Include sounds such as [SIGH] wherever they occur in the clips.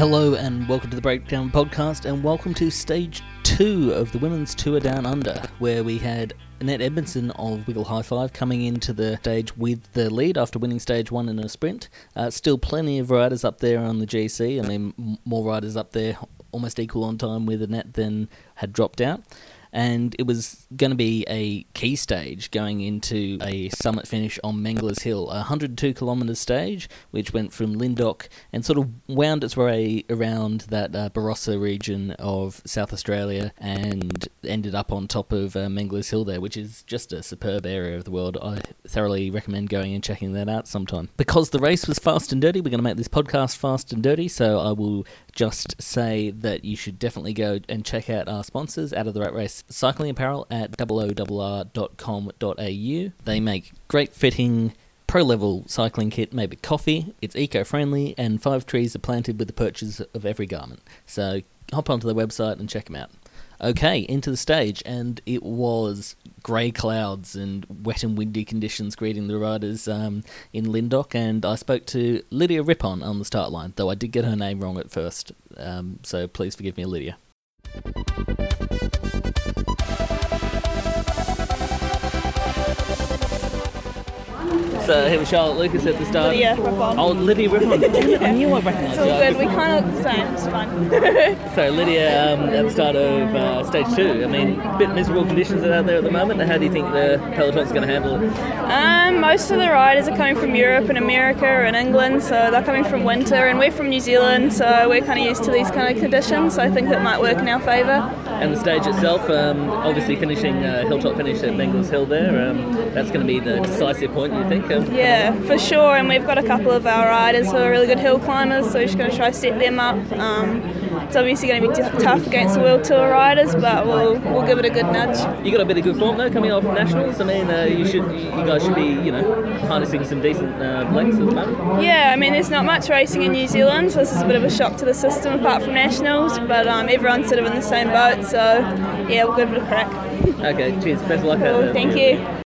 Hello and welcome to the Breakdown Podcast, and welcome to stage two of the Women's Tour Down Under, where we had Annette Edmondson of Wiggle High Five coming into the stage with the lead after winning stage one in a sprint. Uh, still plenty of riders up there on the GC. I mean, more riders up there, almost equal on time with Annette than had dropped out and it was going to be a key stage going into a summit finish on Mengler's Hill, a 102 kilometre stage which went from Lyndoch and sort of wound its way around that uh, Barossa region of South Australia and ended up on top of uh, Mengler's Hill there, which is just a superb area of the world. I thoroughly recommend going and checking that out sometime. Because the race was fast and dirty, we're going to make this podcast fast and dirty, so I will just say that you should definitely go and check out our sponsors out of the Rat Race Cycling Apparel at www.com.au. They make great fitting pro level cycling kit made with coffee. It's eco friendly, and five trees are planted with the purchase of every garment. So hop onto the website and check them out. Okay, into the stage, and it was grey clouds and wet and windy conditions greeting the riders um, in Lyndoch. And I spoke to Lydia Rippon on the start line, though I did get her name wrong at first. Um, so please forgive me, Lydia. So here was Charlotte Lucas at the start. Lydia Rippon. Oh, Lydia Rippon. I knew I recognised It's you. all good. We kind of look the same. It's fun. [LAUGHS] So Lydia, um, at the start of uh, stage two, I mean, a bit miserable conditions out there at the moment. How do you think the peloton's going to handle it? um, most of the riders are coming from Europe and America and England, so they're coming from winter, and we're from New Zealand, so we're kind of used to these kind of conditions. So I think that might work in our favour. And the stage itself, um, obviously finishing uh, hilltop finish at Mengler's Hill there. Um, that's going to be the decisive point, you think? Um, Yeah, for sure. And we've got a couple of our riders who are really good hill climbers, so we're just going to try to set them up. Um, it's obviously going to be t- tough against the World Tour riders, but we'll we'll give it a good nudge. You got a bit of good form though, coming off nationals. I mean, uh, you should, you guys should be, you know, harnessing some decent uh, legs at the moment. Yeah, I mean, there's not much racing in New Zealand, so this is a bit of a shock to the system apart from nationals, but um, everyone's sort of in the same boat, so yeah, we'll give it a crack. Okay, cheers. Best of luck. out Cool, there. thank you.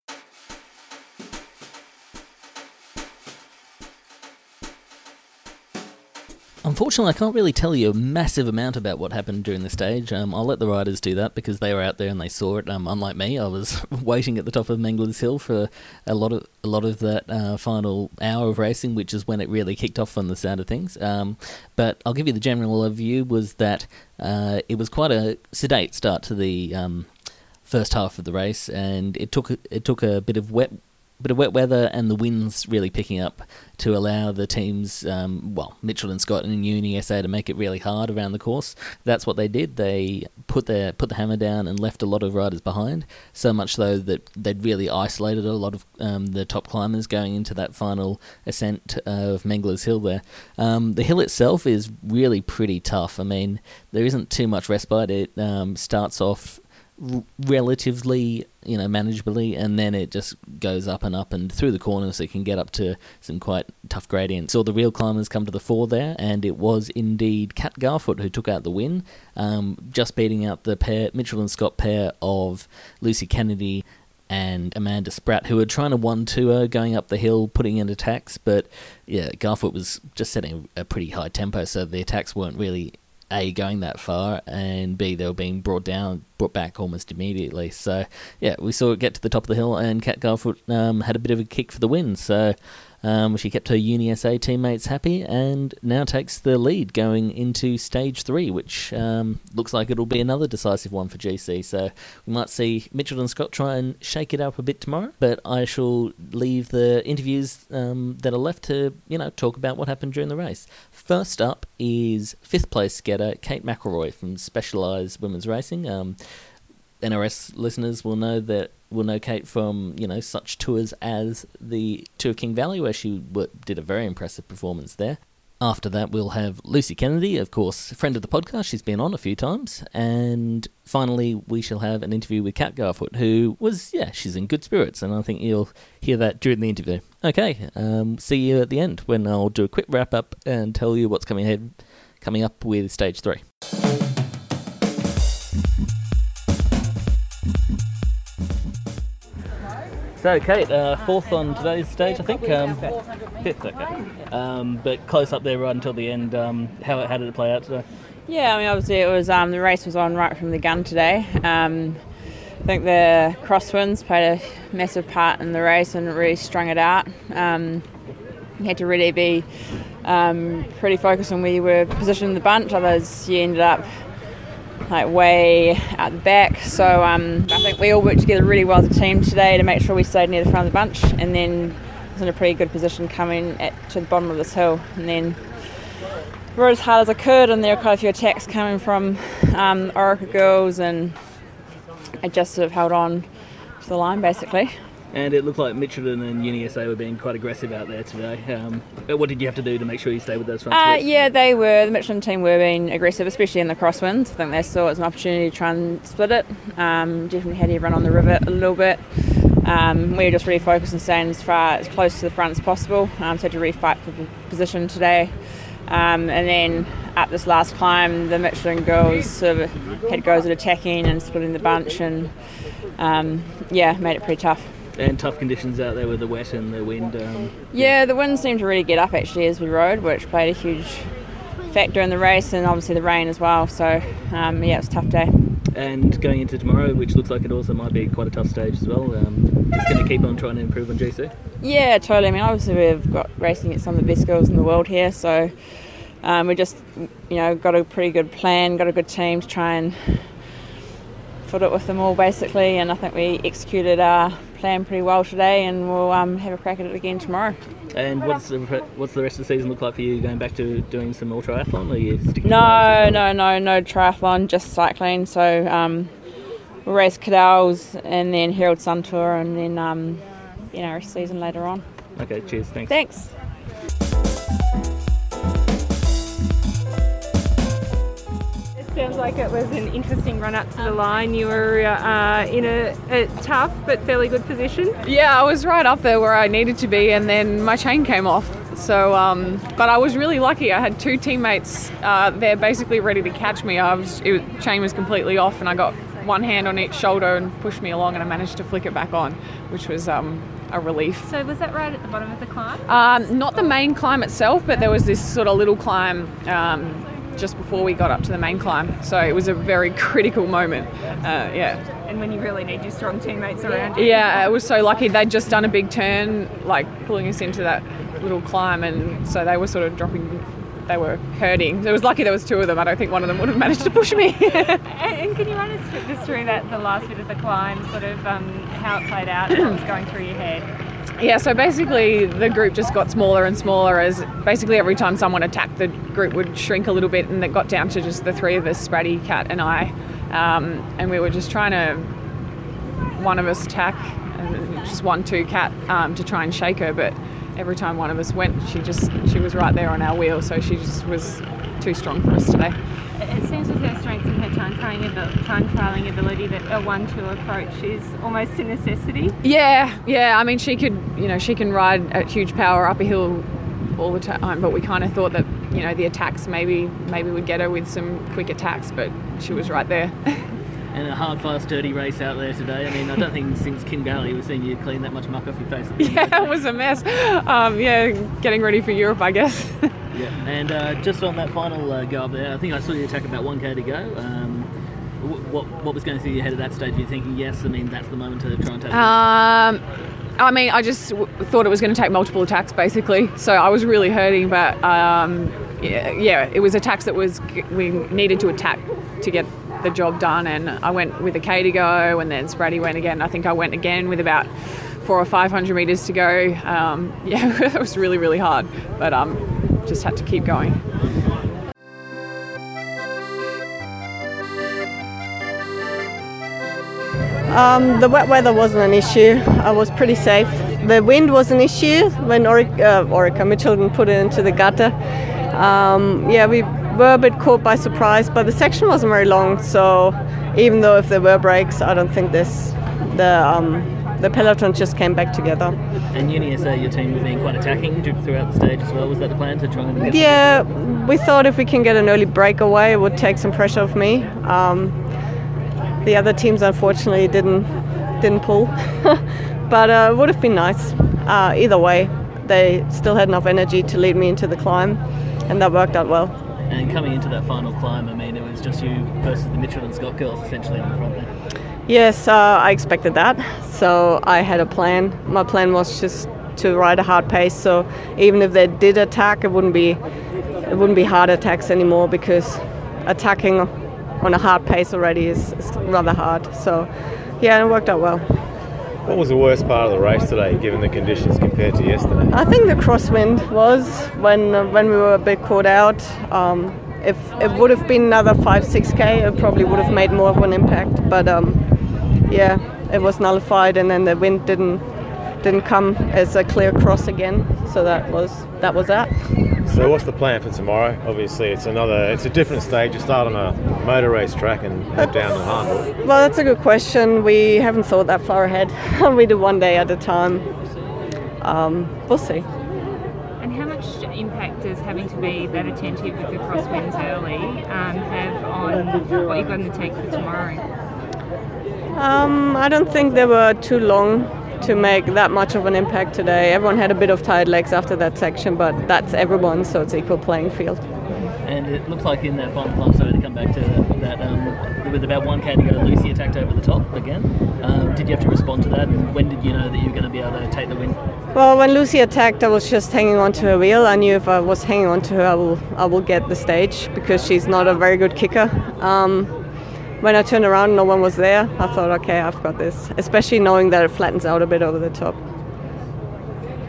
Unfortunately, I can't really tell you a massive amount about what happened during the stage. Um, I'll let the riders do that because they were out there and they saw it. Um, unlike me, I was [LAUGHS] waiting at the top of Mengler's Hill for a lot of a lot of that uh, final hour of racing, which is when it really kicked off from the sound of things. Um, but I'll give you the general overview. Was that uh, it was quite a sedate start to the um, first half of the race, and it took it took a bit of wet bit of wet weather and the winds really picking up to allow the teams, um, well, Mitchelton-Scott and Uni SA to make it really hard around the course. That's what they did. They put their put the hammer down and left a lot of riders behind. So much so that they'd really isolated a lot of um, the top climbers going into that final ascent of Mengler's Hill. There, um, the hill itself is really pretty tough. I mean, there isn't too much respite. It um, starts off relatively you know manageably and then it just goes up and up and through the corners. It can get up to some quite tough gradients. Saw the real climbers come to the fore there and it was indeed Kat Garfoot who took out the win um, just beating out the pair Mitchelton-Scott pair of Lucy Kennedy and Amanda Spratt, who were trying to one-two her going up the hill, putting in attacks, but yeah, Garfoot was just setting a pretty high tempo, so the attacks weren't really a going that far, and b they were being brought down, brought back almost immediately. So yeah, we saw it get to the top of the hill, and Kat Garfoot um, had a bit of a kick for the win. So um, she kept her UniSA teammates happy, and now takes the lead going into stage three, which um, looks like it'll be another decisive one for GC. So we might see Mitchelton-Scott try and shake it up a bit tomorrow. But I shall leave the interviews um, that are left to you know talk about what happened during the race. First up is fifth place getter Kate McIlroy from Specialized Women's Racing. NRS listeners will know that will know Kate from you know such tours as the Tour King Valley, where she w- did a very impressive performance there. After that, we'll have Lucy Kennedy, of course, friend of the podcast. She's been on a few times, and finally, we shall have an interview with Kat Garfoot, who was yeah, she's in good spirits, and I think you'll hear that during the interview. Okay, um, see you at the end when I'll do a quick wrap up and tell you what's coming ahead, coming up with stage three. So, Kate, uh, fourth on today's stage, I think. Um, fifth, okay. Um, but close up there right until the end. Um, how, how did it play out today? Yeah, I mean, obviously it was um, the race was on right from the gun today. Um, I think the crosswinds played a massive part in the race and really strung it out. Um, you had to really be um, pretty focused on where you were positioned in the bunch, otherwise you ended up like way out the back. So um, I think we all worked together really well as a team today to make sure we stayed near the front of the bunch, and then was in a pretty good position coming at, to the bottom of this hill, and then rode as hard as I could. And there were quite a few attacks coming from um, Orica girls, and I just sort of held on to the line basically. And it looked like Mitchelton and UniSA were being quite aggressive out there today. Um, what did you have to do to make sure you stayed with those front Uh, yeah, they were. The Mitchelton team were being aggressive, especially in the crosswinds. I think they saw it as an opportunity to try and split it. Um, definitely had everyone on the river a little bit. Um, we were just really focused on staying as far as close to the front as possible. Um, so had to really fight for the position today. Um, and then up this last climb, the Mitchelton girls sort of had goes at attacking and splitting the bunch, and um, yeah, made it pretty tough. And tough conditions out there with the wet and the wind. Um, Yeah, the wind seemed to really get up actually as we rode, which played a huge factor in the race, and obviously the rain as well. So um, yeah, it was a tough day. and going into tomorrow, which looks like it also might be quite a tough stage as well. Um, just going to keep on trying to improve on GC. Yeah, totally. I mean, obviously we've got racing against some of the best girls in the world here, so um, we just you know got a pretty good plan, got a good team to try and foot it with them all basically, and I think we executed our plan pretty well today, and we'll um, have a crack at it again tomorrow. And what's the what's the rest of the season look like for you? Going back to doing some more triathlon, or you sticking? No, no, no, no triathlon, just cycling. So um, we'll race Cadel's and then Herald Sun Tour and then um, you know, rest of the season later on. Okay, cheers. Thanks. Thanks. Sounds like it was an interesting run up to the line. You were uh, in a, a tough but fairly good position. Yeah, I was right up there where I needed to be, and then my chain came off. So, um, but I was really lucky. I had two teammates uh, there, basically ready to catch me. I was, it, chain was completely off, and I got one hand on each shoulder and pushed me along, and I managed to flick it back on, which was um, a relief. So was that right at the bottom of the climb? Um, not the main climb itself, but there was this sort of little climb um, just before we got up to the main climb. So it was a very [LAUGHS] critical moment. Uh, yeah. And when you really need your strong teammates around you. Yeah, I was so lucky. They'd just done a big turn, like pulling us into that little climb, and so they were sort of dropping. They were hurting. So it was lucky there was two of them. I don't think one of them would have managed to push me. [LAUGHS] And, and can you run us through, through that the last bit of the climb, sort of um, how it played out, what was going through your head? Yeah, so basically the group just got smaller and smaller as basically every time someone attacked, the group would shrink a little bit, and it got down to just the three of us, Spratty, Cat, and I, um, and we were just trying to one of us attack, and just one, two, Cat, um, to try and shake her, but every time one of us went, she just she was right there on our wheel, so she just was too strong for us today. It seems with her strength and her time trialing, abil- time trialing ability that a one-two approach is almost a necessity. Yeah, yeah. I mean, she could, you know, she can ride at huge power up a hill all the time. But we kind of thought that, you know, the attacks maybe maybe would get her with some quick attacks, but she was right there. [LAUGHS] And a hard, fast, dirty race out there today. I mean, I don't think [LAUGHS] since Kim Galley we've seen you clean that much muck off your face. yeah, it was a mess. Um, yeah, getting ready for Europe, I guess. [LAUGHS] Yeah. And uh, just on that final uh, go up there, I think I saw you attack about 1k to go. Um, wh- what, what was going through your head at that stage? Were you thinking, yes, I mean, that's the moment to try and take? Um, I mean, I just w- thought it was going to take multiple attacks, basically. So I was really hurting, but um, yeah, yeah, it was attacks that was we needed to attack to get the job done. And I went with a K to go, and then Spratty went again. I think I went again with about four or five hundred meters to go. Um, [LAUGHS] yeah, [LAUGHS] it was really, really hard, but um, just had to keep going. Um, the wet weather wasn't an issue. I was pretty safe. The wind was an issue when Oric, uh, Orica Mitchelton put it into the gutter. Um, yeah, we were a bit caught by surprise, but the section wasn't very long. So even though if there were breaks, I don't think this the um, the peloton just came back together. And UniSA, your team was being quite attacking throughout the stage as well. Was that the plan to try and get Yeah, we thought if we can get an early breakaway, it would take some pressure off me. Um, the other teams unfortunately didn't didn't pull, [LAUGHS] but uh, it would have been nice. Uh, either way, they still had enough energy to lead me into the climb, and that worked out well. And coming into that final climb, I mean, it was just you versus the Mitchelton-Scott girls essentially on the front there. Yes, uh, I expected that. So I had a plan. My plan was just to ride a hard pace. So even if they did attack, it wouldn't be it wouldn't be hard attacks anymore because attacking on a hard pace already is, is rather hard. So yeah, it worked out well. What was the worst part of the race today, given the conditions compared to yesterday? I think the crosswind was when uh, when we were a bit caught out. Um, if it would have been another five six k, it probably would have made more of an impact. But um, yeah, it was nullified, and then the wind didn't didn't come as a clear cross again. So that was that was that. So what's the plan for tomorrow? Obviously, it's another, it's a different stage. You start on a motor race track and head down to Hahndorf. Well, that's a good question. We haven't thought that far ahead. [LAUGHS] we do one day at a time. Um, we'll see. And how much impact does having to be that attentive with the crosswinds early um, have on what you've got in the tank for tomorrow? Um, I don't think they were too long to make that much of an impact today. Everyone had a bit of tired legs after that section, but that's everyone, so it's equal playing field. And it looks like in that final climb, sorry to come back to that, um, with about 1k to go, Lucy attacked over the top again. Um, did you have to respond to that? And when did you know that you were going to be able to take the win? Well, when Lucy attacked, I was just hanging onto her wheel. I knew if I was hanging onto her, I will, I will get the stage because she's not a very good kicker. Um, when I turned around, no one was there. I thought, okay, I've got this. Especially knowing that it flattens out a bit over the top.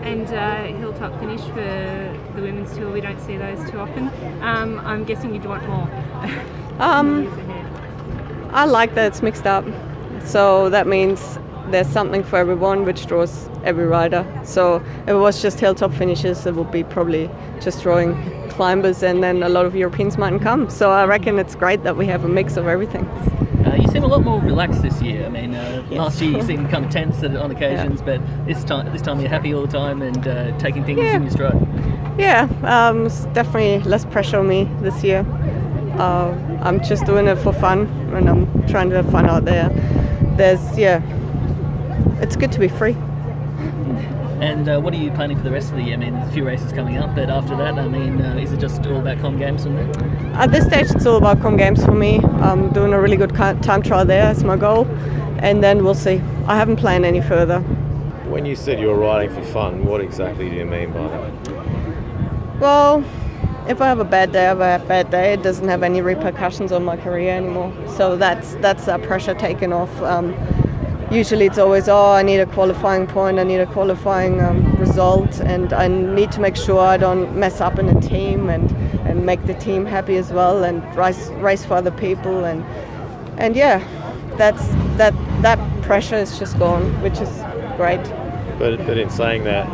And uh, hilltop finish for the women's tour, we don't see those too often. Um, I'm guessing you'd want more. [LAUGHS] Um. I like that it's mixed up. So that means there's something for everyone, which draws every rider. So if it was just hilltop finishes, it would be probably just drawing climbers, and then a lot of Europeans mightn't come. So I reckon it's great that we have a mix of everything. Uh, you seem a lot more relaxed this year. I mean, uh, Yes. last year you [LAUGHS] seemed kind of tense on occasions, but this time, this time you're happy all the time and uh, taking things Yeah. in your stride. Yeah, um, it's definitely less pressure on me this year. Uh, I'm just doing it for fun, and I'm trying to find out there. There's yeah, it's good to be free. And uh, what are you planning for the rest of the year? I mean, there's a few races coming up, but after that, I mean, uh, is it just all about com games from there? At this stage, it's all about com games for me. I'm doing a really good time trial there. It's my goal, and then we'll see. I haven't planned any further. When you said you were riding for fun, what exactly do you mean by that? Well, if I have a bad day, I have a bad day. It doesn't have any repercussions on my career anymore. So that's that's that pressure taken off. Um, usually, it's always oh, I need a qualifying point, I need a qualifying um, result, and I need to make sure I don't mess up in a team and and make the team happy as well, and race race for other people, and and yeah, that's that that pressure is just gone, which is great. But, but in saying that,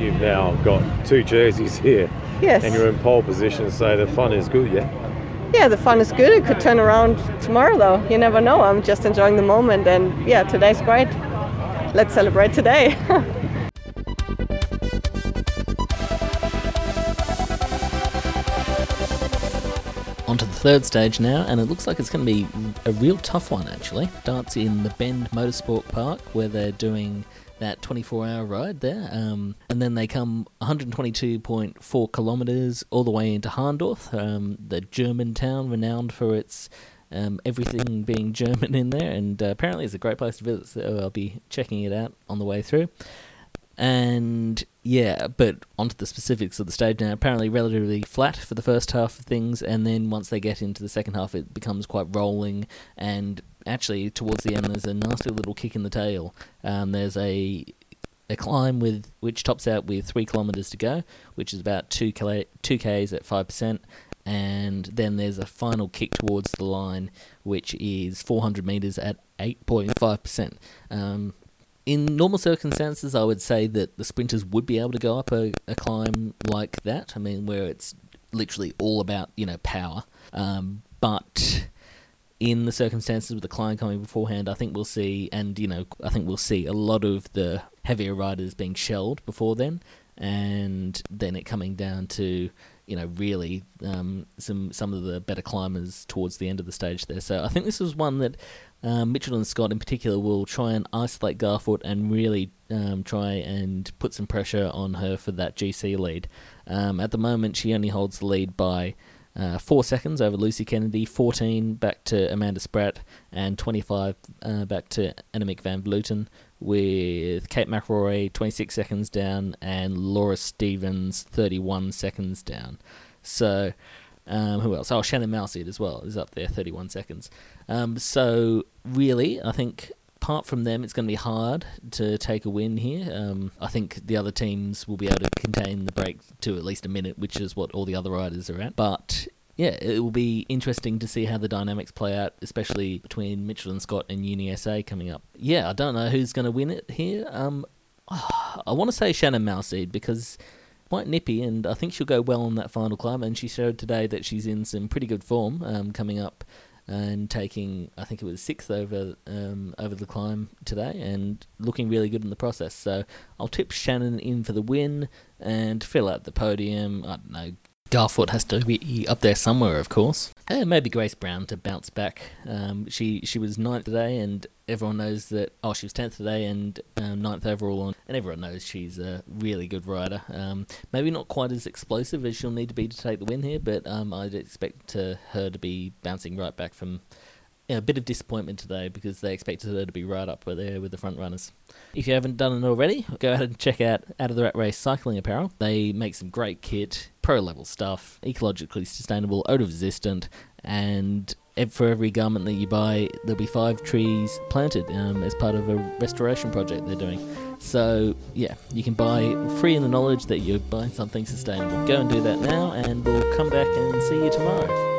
you've now got two jerseys here. Yes. And you're in pole position, so the fun is good, yeah? Yeah, the fun is good. It could turn around tomorrow, though. You never know. I'm just enjoying the moment, and yeah, today's great. Let's celebrate today. [LAUGHS] Onto the third stage now, and it looks like it's going to be a real tough one actually. Starts in the Bend Motorsport Park where they're doing that 24 hour ride there, um, and then they come 122.4 kilometres all the way into Hahndorf, um, the German town renowned for its um, everything being [LAUGHS] German in there, and uh, apparently it's a great place to visit. So I'll be checking it out on the way through. And yeah, but onto the specifics of the stage now. Apparently, relatively flat for the first half of things, and then once they get into the second half, it becomes quite rolling. And actually, towards the end, there's a nasty little kick in the tail. Um, there's a a climb with which tops out with three kilometers to go, which is about two kla- two k's at five percent, and then there's a final kick towards the line, which is 400 meters at 8.5 percent. Um, in normal circumstances, I would say that the sprinters would be able to go up a, a climb like that. I mean, where it's literally all about you know power. Um, but in the circumstances with the climb coming beforehand, I think we'll see, and you know, I think we'll see a lot of the heavier riders being shelled before then, and then it coming down to you know, really um, some some of the better climbers towards the end of the stage there. So I think this was one that um, Mitchelton-Scott in particular will try and isolate Garfoot and really um, try and put some pressure on her for that GC lead. Um, at the moment, she only holds the lead by uh, four seconds over Lucy Kennedy, 14 back to Amanda Spratt, and 25 uh, back to Annemiek van Vleuten, with Kate McIlroy 26 seconds down and Laura Stevens 31 seconds down. So, um, who else? Oh, Shannon Malseed as well is up there, 31 seconds. Um, so, really, I think apart from them, it's going to be hard to take a win here. Um, I think the other teams will be able to contain the break to at least a minute, which is what all the other riders are at. But yeah, it will be interesting to see how the dynamics play out, especially between Mitchelton-Scott and Uni SA coming up. Yeah, I don't know who's going to win it here. Um, [SIGHS] I want to say Shannon Malseed because quite nippy, and I think she'll go well on that final climb. And she showed today that she's in some pretty good form um, coming up and taking, I think it was sixth over um, over the climb today, and looking really good in the process. So I'll tip Shannon in for the win and fill out the podium. I don't know, Garfoot has to be up there somewhere, of course. And maybe Grace Brown to bounce back. Um, she she was ninth today, and everyone knows that. Oh, she was tenth today and um, ninth overall, on, and everyone knows she's a really good rider. Um, maybe not quite as explosive as she'll need to be to take the win here, but um, I'd expect her to be bouncing right back from a bit of disappointment today because they expected her to be right up there with the front runners. If you haven't done it already, go ahead and check out Out of the Rat Race Cycling Apparel. They make some great kit, pro level stuff, ecologically sustainable, odor resistant, and for every garment that you buy, there'll be five trees planted um, as part of a restoration project they're doing. So, yeah, you can buy free in the knowledge that you're buying something sustainable. Go and do that now, and we'll come back and see you tomorrow.